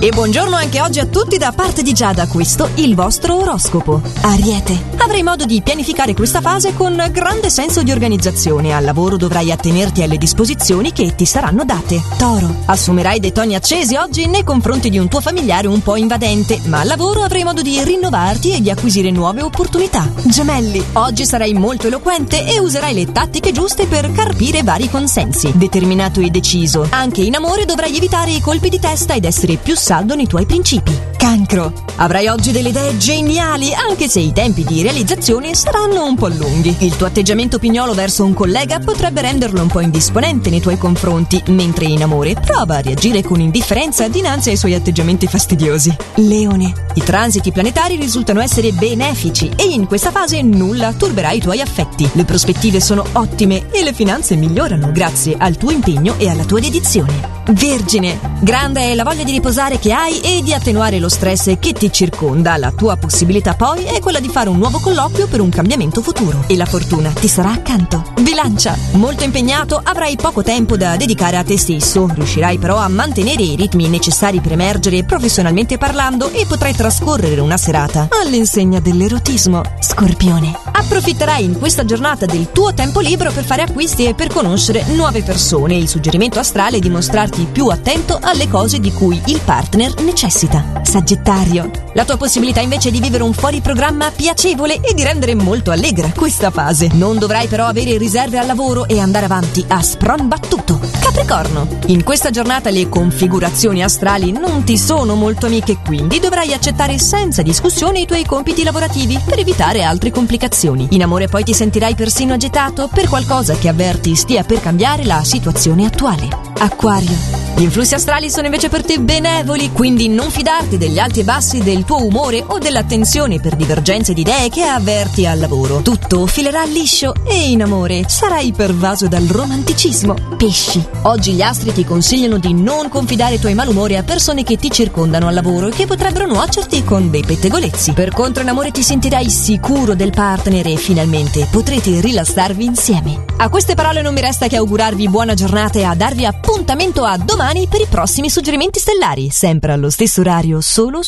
E buongiorno anche oggi a tutti da parte di Giada, questo il vostro oroscopo. Ariete, avrai modo di pianificare questa fase con grande senso di organizzazione. Al lavoro dovrai attenerti alle disposizioni che ti saranno date. Toro, assumerai dei toni accesi oggi nei confronti di un tuo familiare un po' invadente, ma al lavoro avrai modo di rinnovarti e di acquisire nuove opportunità. Gemelli, oggi sarai molto eloquente e userai le tattiche giuste per carpire vari consensi. Determinato e deciso. Anche in amore dovrai evitare i colpi di testa ed essere più saldo nei tuoi principi. Cancro. Avrai oggi delle idee geniali, anche se i tempi di realizzazione saranno un po' lunghi. Il tuo atteggiamento pignolo verso un collega potrebbe renderlo un po' indisponente nei tuoi confronti, mentre in amore prova a reagire con indifferenza dinanzi ai suoi atteggiamenti fastidiosi. Leone. I transiti planetari risultano essere benefici e in questa fase nulla turberà i tuoi affetti. Le prospettive sono ottime e le finanze migliorano grazie al tuo impegno e alla tua dedizione. Vergine, grande è la voglia di riposare che hai e di attenuare lo stress che ti circonda. La tua possibilità poi è quella di fare un nuovo colloquio per un cambiamento futuro e la fortuna ti sarà accanto. Bilancia, molto impegnato, avrai poco tempo da dedicare a te stesso. Riuscirai però a mantenere i ritmi necessari per emergere professionalmente parlando e potrai trascorrere una serata all'insegna dell'erotismo. Scorpione. Approfitterai in questa giornata del tuo tempo libero per fare acquisti e per conoscere nuove persone. Il suggerimento astrale è di mostrarti più attento alle cose di cui il partner necessita. Sagittario. La tua possibilità invece è di vivere un fuori programma piacevole e di rendere molto allegra questa fase. Non dovrai però avere riserve al lavoro e andare avanti a spron battuto. Capricorno. In questa giornata le configurazioni astrali non ti sono molto amiche, quindi dovrai accettare senza discussione i tuoi compiti lavorativi per evitare altre complicazioni. In amore poi ti sentirai persino agitato per qualcosa che avverti stia per cambiare la situazione attuale. Acquario. Gli influssi astrali sono invece per te benevoli, quindi non fidarti degli alti e bassi del tuo umore o dell'attenzione per divergenze di idee che avverti al lavoro. Tutto filerà liscio e in amore sarai pervaso dal romanticismo. Pesci. Oggi gli astri ti consigliano di non confidare i tuoi malumori a persone che ti circondano al lavoro e che potrebbero nuocerti con dei pettegolezzi. Per contro in amore ti sentirai sicuro del partner e finalmente potrete rilassarvi insieme. A queste parole non mi resta che augurarvi buona giornata e a darvi appuntamento a domani per i prossimi suggerimenti stellari, sempre allo stesso orario, solo su